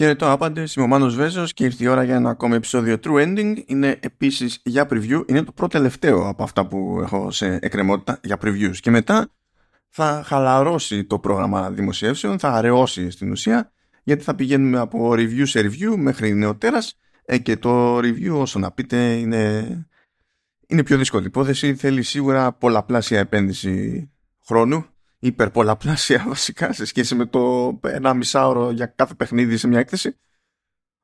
Χαιρετώ άπαντες, είμαι ο Μάνος Βέζος και ήρθε η ώρα για ένα ακόμα επεισόδιο True Ending. Είναι επίσης για preview, είναι το πρώτο τελευταίο από αυτά που έχω σε εκκρεμότητα για previews. Και μετά θα χαλαρώσει το πρόγραμμα δημοσιεύσεων, θα αραιώσει στην ουσία, γιατί θα πηγαίνουμε από review σε review μέχρι νεοτέρας ε, και το review όσο να πείτε είναι, είναι πιο δύσκολη υπόθεση, θέλει σίγουρα πολλαπλάσια επένδυση χρόνου υπερπολαπλάσια βασικά σε σχέση με το ένα μισάωρο για κάθε παιχνίδι σε μια έκθεση.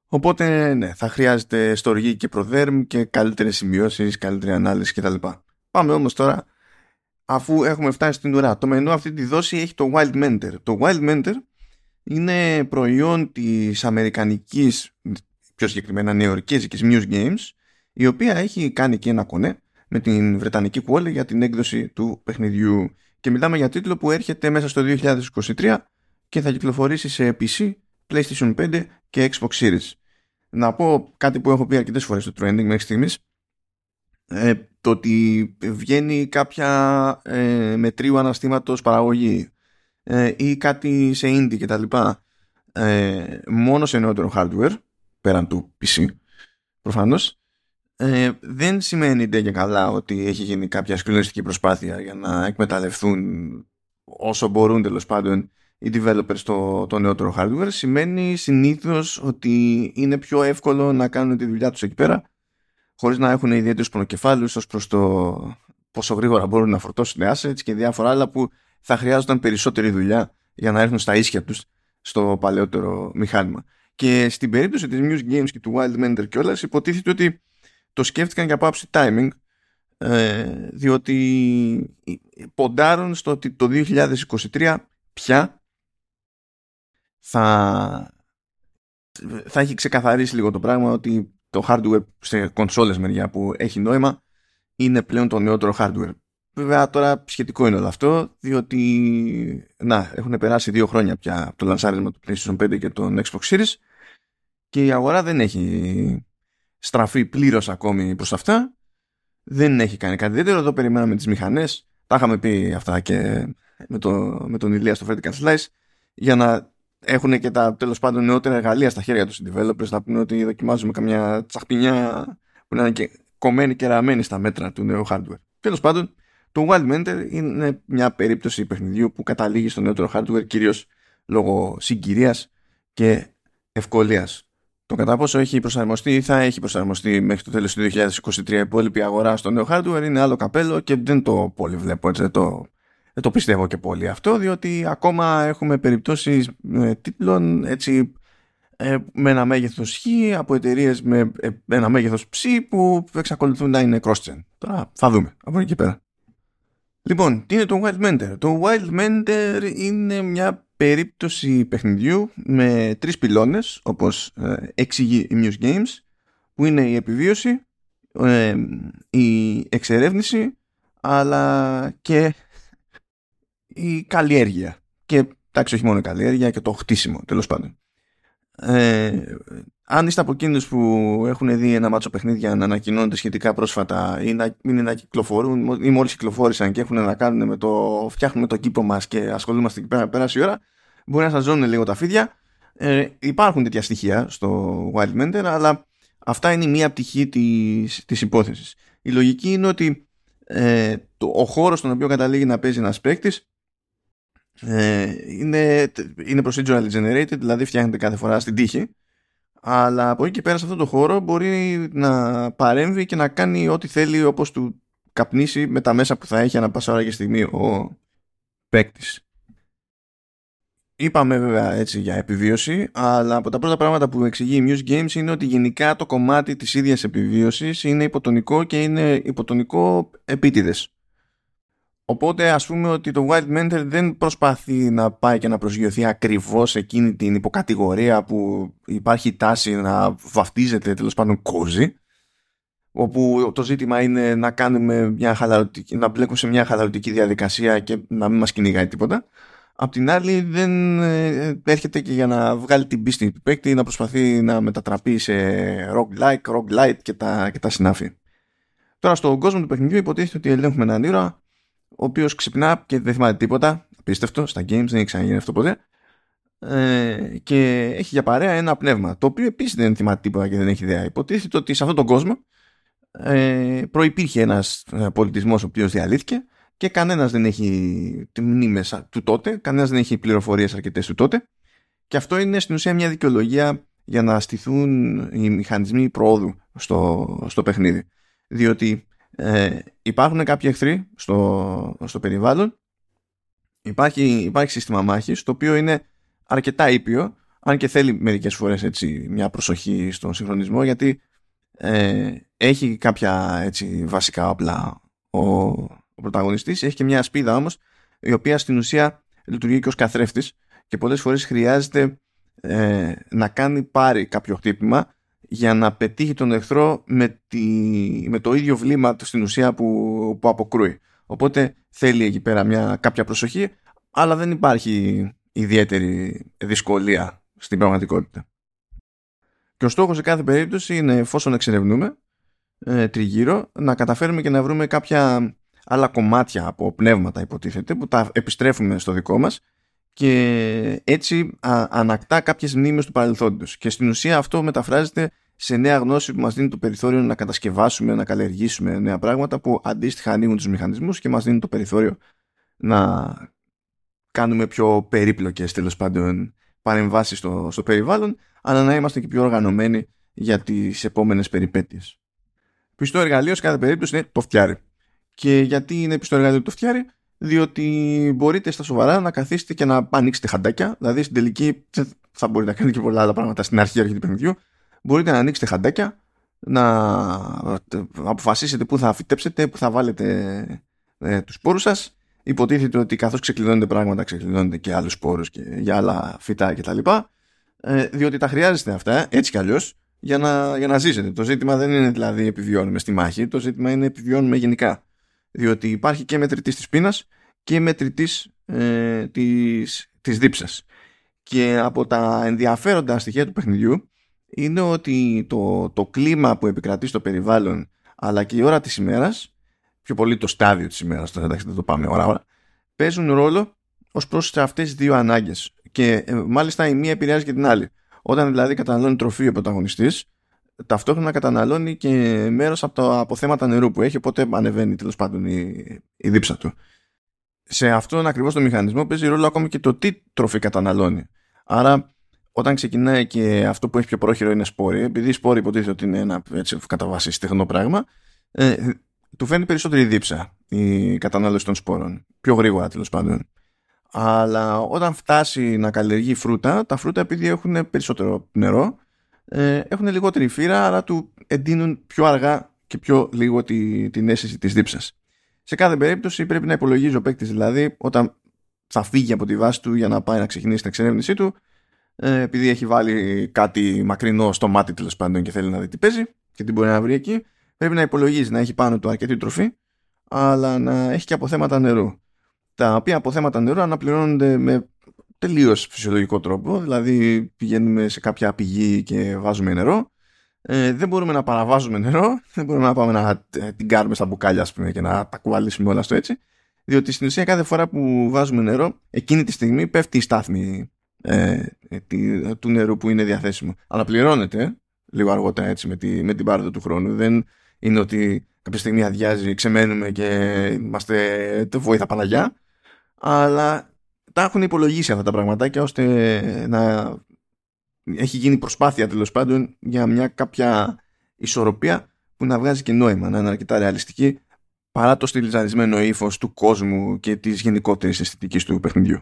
Οπότε ναι, θα χρειάζεται στοργή και προδέρμ και καλύτερες σημειώσεις, καλύτερη ανάλυση κτλ. Πάμε όμως τώρα, αφού έχουμε φτάσει στην ουρά. Το μενού αυτή τη δόση έχει το Wild Mentor. Το Wild Mentor είναι προϊόν της αμερικανικής, πιο συγκεκριμένα νεοερκέζικη Muse Games, η οποία έχει κάνει και ένα κονέ με την βρετανική Quality για την έκδοση του παιχνιδιού. Και μιλάμε για τίτλο που έρχεται μέσα στο 2023 και θα κυκλοφορήσει σε PC, PlayStation 5 και Xbox Series. Να πω κάτι που έχω πει αρκετές φορές στο trending μέχρι στιγμής. Ε, το ότι βγαίνει κάποια ε, μετρίου αναστήματος παραγωγή ε, ή κάτι σε indie κτλ. Ε, μόνο σε νεότερο hardware πέραν του PC προφανώς ε, δεν σημαίνει ντε και καλά ότι έχει γίνει κάποια σκληρωστική προσπάθεια για να εκμεταλλευτούν όσο μπορούν τέλος πάντων οι developers στο το νεότερο hardware σημαίνει συνήθως ότι είναι πιο εύκολο να κάνουν τη δουλειά τους εκεί πέρα χωρίς να έχουν ιδιαίτερους πονοκεφάλους ως προς το πόσο γρήγορα μπορούν να φορτώσουν assets και διάφορα άλλα που θα χρειάζονταν περισσότερη δουλειά για να έρθουν στα ίσια τους στο παλαιότερο μηχάνημα. Και στην περίπτωση της Muse Games και του Wild Mentor κιόλας υποτίθεται ότι το σκέφτηκαν για πάψη timing ε, διότι ποντάρουν στο ότι το 2023 πια θα, θα έχει ξεκαθαρίσει λίγο το πράγμα ότι το hardware σε κονσόλες μεριά που έχει νόημα είναι πλέον το νεότερο hardware. Βέβαια τώρα σχετικό είναι όλο αυτό διότι να, έχουν περάσει δύο χρόνια πια από το λανσάρισμα του PlayStation 5 και των Xbox Series και η αγορά δεν έχει στραφεί πλήρως ακόμη προς αυτά. Δεν έχει κάνει κάτι ιδιαίτερο. Εδώ περιμέναμε τις μηχανές. Τα είχαμε πει αυτά και με, το, με τον Ηλία στο Vertical Slice για να έχουν και τα τέλος πάντων νεότερα εργαλεία στα χέρια τους οι developers να πούνε ότι δοκιμάζουμε καμιά τσαχπινιά που να είναι και κομμένη και ραμμένη στα μέτρα του νέου hardware. Τέλος πάντων, το Wild Mentor είναι μια περίπτωση παιχνιδιού που καταλήγει στο νεότερο hardware κυρίως λόγω συγκυρίας και ευκολίας το κατά πόσο έχει προσαρμοστεί ή θα έχει προσαρμοστεί μέχρι το τέλος του 2023 η υπόλοιπη αγορά στο νέο hardware είναι άλλο καπέλο και δεν το πολύ βλέπω έτσι, δεν το, δεν το πιστεύω και πολύ αυτό διότι ακόμα έχουμε περιπτώσεις ε, τίτλων έτσι ε, με ένα μέγεθος χ από εταιρείες με ε, ένα μέγεθος ψ που εξακολουθούν να είναι cross-gen. Τώρα θα δούμε από εκεί πέρα. Λοιπόν, τι είναι το Wild Mentor. Το Wild Mentor είναι μια περίπτωση παιχνιδιού με τρεις πυλώνες όπως ε, εξηγεί η Muse Games που είναι η επιβίωση, ε, η εξερεύνηση αλλά και η καλλιέργεια. Και εντάξει όχι μόνο η καλλιέργεια και το χτίσιμο τέλος πάντων. Ε, αν είστε από εκείνους που έχουν δει ένα μάτσο παιχνίδια να ανακοινώνονται σχετικά πρόσφατα ή να, ή να κυκλοφορούν ή μόλις κυκλοφόρησαν και έχουν να κάνουν με το φτιάχνουμε το κήπο μας και ασχολούμαστε εκεί πέρα πέρασε η ώρα, μπορεί να σας ζώνουν λίγο τα φίδια. Ε, υπάρχουν τέτοια στοιχεία στο Wild Mentor, αλλά αυτά είναι η μία πτυχή της, της υπόθεσης. Η λογική είναι ότι ε, το, ο χώρος στον οποίο καταλήγει να παίζει ένας παίκτης ε, είναι, είναι procedural generated, δηλαδή φτιάχνεται κάθε φορά στην τύχη αλλά από εκεί και πέρα σε αυτό το χώρο μπορεί να παρέμβει και να κάνει ό,τι θέλει όπως του καπνίσει με τα μέσα που θα έχει ανά πάσα ώρα και στιγμή ο παίκτης. Είπαμε βέβαια έτσι για επιβίωση, αλλά από τα πρώτα πράγματα που εξηγεί η Muse Games είναι ότι γενικά το κομμάτι της ίδιας επιβίωσης είναι υποτονικό και είναι υποτονικό επίτηδες. Οπότε ας πούμε ότι το Wild Mentor δεν προσπαθεί να πάει και να προσγειωθεί ακριβώς εκείνη την υποκατηγορία που υπάρχει τάση να βαφτίζεται τέλος πάντων κόζι όπου το ζήτημα είναι να κάνουμε μια χαλαρωτική, να μπλέκουμε σε μια χαλαρωτική διαδικασία και να μην μας κυνηγάει τίποτα. Απ' την άλλη δεν ε, έρχεται και για να βγάλει την πίστη του παίκτη να προσπαθεί να μετατραπεί σε roguelike, roguelite και τα, και τα συνάφη. Τώρα στον κόσμο του παιχνιδιού υποτίθεται ότι ελέγχουμε έναν ήρωα ο οποίος ξυπνά και δεν θυμάται τίποτα. Απίστευτο, στα games δεν έχει ξαναγίνει αυτό ποτέ. ε, και έχει για παρέα ένα πνεύμα το οποίο επίσης δεν θυμάται τίποτα και δεν έχει ιδέα υποτίθεται ότι σε αυτόν τον κόσμο ε, προϋπήρχε ένας ε, πολιτισμός ο οποίος διαλύθηκε και κανένας δεν έχει τη μνήμη του τότε κανένας δεν έχει πληροφορίες αρκετές του τότε και αυτό είναι στην ουσία μια δικαιολογία για να στηθούν οι μηχανισμοί προόδου στο, στο παιχνίδι διότι ε, υπάρχουν κάποιοι εχθροί στο, στο περιβάλλον. Υπάρχει, υπάρχει σύστημα μάχης το οποίο είναι αρκετά ήπιο αν και θέλει μερικές φορές έτσι, μια προσοχή στον συγχρονισμό γιατί ε, έχει κάποια έτσι, βασικά όπλα ο, ο πρωταγωνιστής. Έχει και μια σπίδα όμως η οποία στην ουσία λειτουργεί και ως καθρέφτης και πολλές φορές χρειάζεται ε, να κάνει πάρει κάποιο χτύπημα για να πετύχει τον εχθρό με, τη, με το ίδιο βλήμα στην ουσία που, που αποκρούει. Οπότε θέλει εκεί πέρα μια, κάποια προσοχή, αλλά δεν υπάρχει ιδιαίτερη δυσκολία στην πραγματικότητα. Και ο στόχος σε κάθε περίπτωση είναι εφόσον εξερευνούμε ε, τριγύρω να καταφέρουμε και να βρούμε κάποια άλλα κομμάτια από πνεύματα υποτίθεται που τα επιστρέφουμε στο δικό μας και έτσι α, ανακτά κάποιες μνήμες του παρελθόντος και στην ουσία αυτό μεταφράζεται σε νέα γνώση που μας δίνει το περιθώριο να κατασκευάσουμε, να καλλιεργήσουμε νέα πράγματα που αντίστοιχα ανοίγουν τους μηχανισμούς και μας δίνουν το περιθώριο να κάνουμε πιο περίπλοκες τέλος πάντων παρεμβάσεις στο, στο περιβάλλον αλλά να είμαστε και πιο οργανωμένοι για τις επόμενες περιπέτειες. Πιστό εργαλείο σε κάθε περίπτωση είναι το φτιάρι. Και γιατί είναι πιστό εργαλείο το φτιάρι, διότι μπορείτε στα σοβαρά να καθίσετε και να ανοίξετε χαντάκια. Δηλαδή στην τελική θα μπορείτε να κάνετε και πολλά άλλα πράγματα στην αρχή αρχή του παιχνιδιού. Μπορείτε να ανοίξετε χαντάκια, να αποφασίσετε πού θα φυτέψετε, πού θα βάλετε ε, τους σπόρους σας. Υποτίθεται ότι καθώς ξεκλειδώνετε πράγματα, ξεκλειδώνετε και άλλους σπόρους και για άλλα φυτά κτλ. Ε, διότι τα χρειάζεστε αυτά, έτσι κι αλλιώς, για να, για να ζήσετε. Το ζήτημα δεν είναι δηλαδή επιβιώνουμε στη μάχη, το ζήτημα είναι επιβιώνουμε γενικά διότι υπάρχει και μετρητής της πείνας και μετρητής ε, της, της δίψας. Και από τα ενδιαφέροντα στοιχεία του παιχνιδιού είναι ότι το, το κλίμα που επικρατεί στο περιβάλλον αλλά και η ώρα της ημέρας, πιο πολύ το στάδιο της ημέρας, τώρα εντάξει δεν το πάμε ώρα ώρα, παίζουν ρόλο ως προς αυτές τις δύο ανάγκες. Και ε, μάλιστα η μία επηρεάζει και την άλλη. Όταν δηλαδή καταναλώνει τροφή ο πρωταγωνιστής, ταυτόχρονα καταναλώνει και μέρος από τα αποθέματα νερού που έχει, οπότε ανεβαίνει τέλος πάντων η, η δίψα του. Σε αυτόν ακριβώς το μηχανισμό παίζει ρόλο ακόμη και το τι τροφή καταναλώνει. Άρα, όταν ξεκινάει και αυτό που έχει πιο πρόχειρο είναι σπόροι, επειδή οι σπόροι υποτίθεται ότι είναι ένα έτσι, κατά βάση στεγνό πράγμα, ε, του φαίνει περισσότερη δίψα η κατανάλωση των σπόρων. Πιο γρήγορα τέλος πάντων. Αλλά όταν φτάσει να καλλιεργεί φρούτα, τα φρούτα επειδή έχουν περισσότερο νερό, ε, έχουν λιγότερη φύρα αλλά του εντείνουν πιο αργά και πιο λίγο τη, την αίσθηση της δίψας. Σε κάθε περίπτωση πρέπει να υπολογίζει ο παίκτης δηλαδή όταν θα φύγει από τη βάση του για να πάει να ξεκινήσει την εξερεύνησή του ε, επειδή έχει βάλει κάτι μακρινό στο μάτι τέλος πάντων και θέλει να δει τι παίζει και τι μπορεί να βρει εκεί πρέπει να υπολογίζει να έχει πάνω του αρκετή τροφή αλλά να έχει και αποθέματα νερού τα οποία αποθέματα νερού αναπληρώνονται με τελείως φυσιολογικό τρόπο, δηλαδή πηγαίνουμε σε κάποια πηγή και βάζουμε νερό. Ε, δεν μπορούμε να παραβάζουμε νερό, δεν μπορούμε να πάμε να ε, την κάνουμε στα μπουκάλια ας πούμε, και να τα κουβαλήσουμε όλα στο έτσι. Διότι στην ουσία κάθε φορά που βάζουμε νερό, εκείνη τη στιγμή πέφτει η στάθμη ε, του νερού που είναι διαθέσιμο. Αναπληρώνεται λίγο αργότερα έτσι με, τη, με την πάροδο του χρόνου. Δεν είναι ότι κάποια στιγμή αδειάζει, ξεμένουμε και είμαστε βοήθα Παναγιά. Αλλά τα έχουν υπολογίσει αυτά τα πραγματάκια ώστε να έχει γίνει προσπάθεια τέλος πάντων για μια κάποια ισορροπία που να βγάζει και νόημα, να είναι αρκετά ρεαλιστική παρά το στυλιζαρισμένο ύφος του κόσμου και της γενικότερης αισθητικής του παιχνιδιού.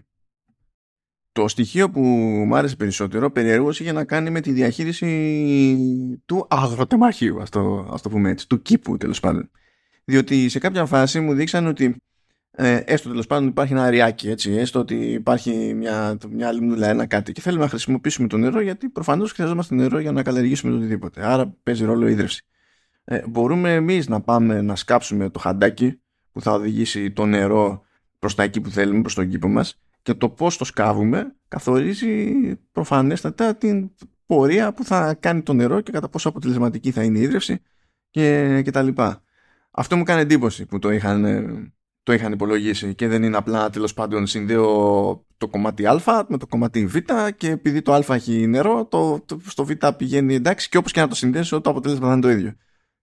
Το στοιχείο που μου άρεσε περισσότερο περιέργως είχε να κάνει με τη διαχείριση του αγροτεμαχίου, ας το, ας το πούμε έτσι, του κήπου τέλος πάντων. Διότι σε κάποια φάση μου δείξαν ότι ε, έστω τέλος πάντων υπάρχει ένα αριάκι, έτσι, έστω ότι υπάρχει μια, μια λιμνούλα, ένα κάτι και θέλουμε να χρησιμοποιήσουμε το νερό γιατί προφανώς χρειαζόμαστε νερό για να καλλιεργήσουμε το οτιδήποτε. Άρα παίζει ρόλο η ίδρυυση. Ε, μπορούμε εμείς να πάμε να σκάψουμε το χαντάκι που θα οδηγήσει το νερό προς τα εκεί που θέλουμε, προς τον κήπο μας και το πώς το σκάβουμε καθορίζει προφανέστατα την πορεία που θα κάνει το νερό και κατά πόσο αποτελεσματική θα είναι η ίδρυυση και, και τα λοιπά. Αυτό μου κάνει εντύπωση που το είχαν το είχαν υπολογίσει και δεν είναι απλά τέλος πάντων συνδέω το κομμάτι α με το κομμάτι β και επειδή το α έχει νερό το, το, στο β πηγαίνει εντάξει και όπως και να το συνδέσω το αποτέλεσμα θα είναι το ίδιο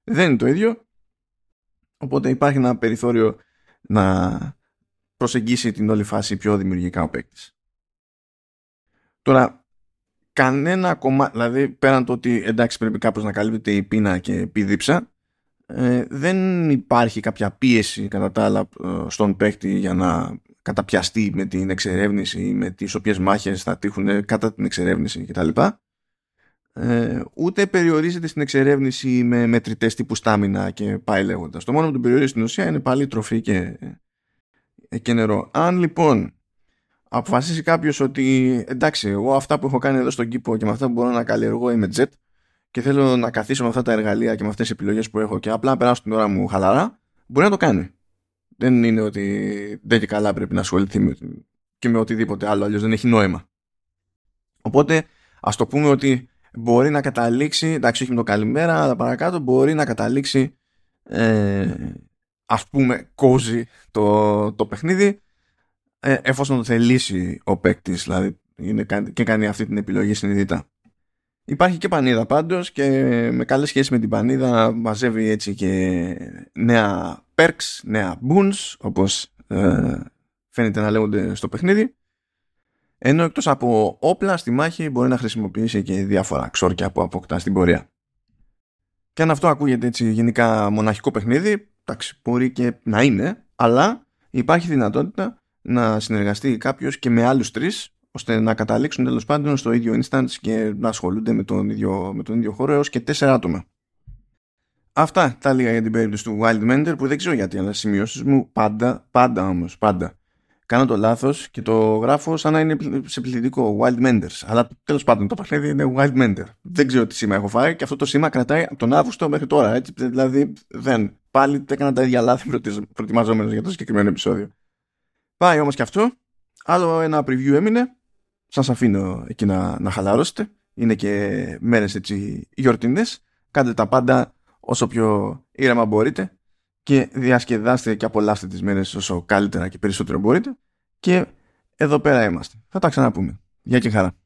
δεν είναι το ίδιο οπότε υπάρχει ένα περιθώριο να προσεγγίσει την όλη φάση πιο δημιουργικά ο παίκτης. Τώρα, κανένα κομμάτι, δηλαδή πέραν το ότι εντάξει πρέπει κάπως να καλύπτεται η πείνα και η δίψα, ε, δεν υπάρχει κάποια πίεση κατά τα άλλα ε, στον παίκτη για να καταπιαστεί με την εξερεύνηση ή με τις οποίες μάχες θα τύχουν κατά την εξερεύνηση κτλ. Ε, ούτε περιορίζεται στην εξερεύνηση με μετρητές τύπου στάμινα και πάει λέγοντας. Το μόνο που τον περιορίζει στην ουσία είναι πάλι τροφή και, και νερό. Αν λοιπόν αποφασίσει κάποιος ότι εντάξει, εγώ αυτά που έχω κάνει εδώ στον κήπο και με αυτά που μπορώ να καλλιεργώ είμαι jet και θέλω να καθίσω με αυτά τα εργαλεία και με αυτές τις επιλογές που έχω και απλά να περάσω την ώρα μου χαλαρά, μπορεί να το κάνει. Δεν είναι ότι δεν και καλά πρέπει να ασχοληθεί με, και με οτιδήποτε άλλο, αλλιώς δεν έχει νόημα. Οπότε ας το πούμε ότι μπορεί να καταλήξει, εντάξει, όχι με το καλημέρα, αλλά παρακάτω μπορεί να καταλήξει ε, ας πούμε κόζι το, το παιχνίδι ε, εφόσον το θελήσει ο παίκτης, δηλαδή είναι, και κάνει αυτή την επιλογή συνειδητά. Υπάρχει και πανίδα πάντως και με καλές σχέσεις με την πανίδα μαζεύει έτσι και νέα perks, νέα boons όπως ε, φαίνεται να λέγονται στο παιχνίδι ενώ εκτός από όπλα στη μάχη μπορεί να χρησιμοποιήσει και διάφορα ξόρκια που αποκτά στην πορεία. Και αν αυτό ακούγεται έτσι γενικά μοναχικό παιχνίδι, εντάξει, μπορεί και να είναι, αλλά υπάρχει δυνατότητα να συνεργαστεί κάποιος και με άλλους τρεις ώστε να καταλήξουν τέλος πάντων στο ίδιο instance και να ασχολούνται με τον ίδιο, με τον ίδιο χώρο έως και τέσσερα άτομα. Αυτά τα λίγα για την περίπτωση του Wild Mender που δεν ξέρω γιατί αλλά σημειώσεις μου πάντα, πάντα όμως, πάντα. Κάνω το λάθος και το γράφω σαν να είναι σε πληθυντικό Wild Menders αλλά τέλος πάντων το παιχνίδι είναι Wild Mender δεν ξέρω τι σήμα έχω φάει και αυτό το σήμα κρατάει από τον Αύγουστο μέχρι τώρα έτσι, δηλαδή δεν πάλι έκανα τα ίδια λάθη προετοιμαζόμενος για το συγκεκριμένο επεισόδιο πάει όμως και αυτό άλλο ένα preview έμεινε σας αφήνω εκεί να, να χαλαρώσετε είναι και μέρες έτσι γιορτινές κάντε τα πάντα όσο πιο ήρεμα μπορείτε και διασκεδάστε και απολαύστε τις μέρες όσο καλύτερα και περισσότερο μπορείτε και εδώ πέρα είμαστε. Θα τα ξαναπούμε. Γεια και χαρά.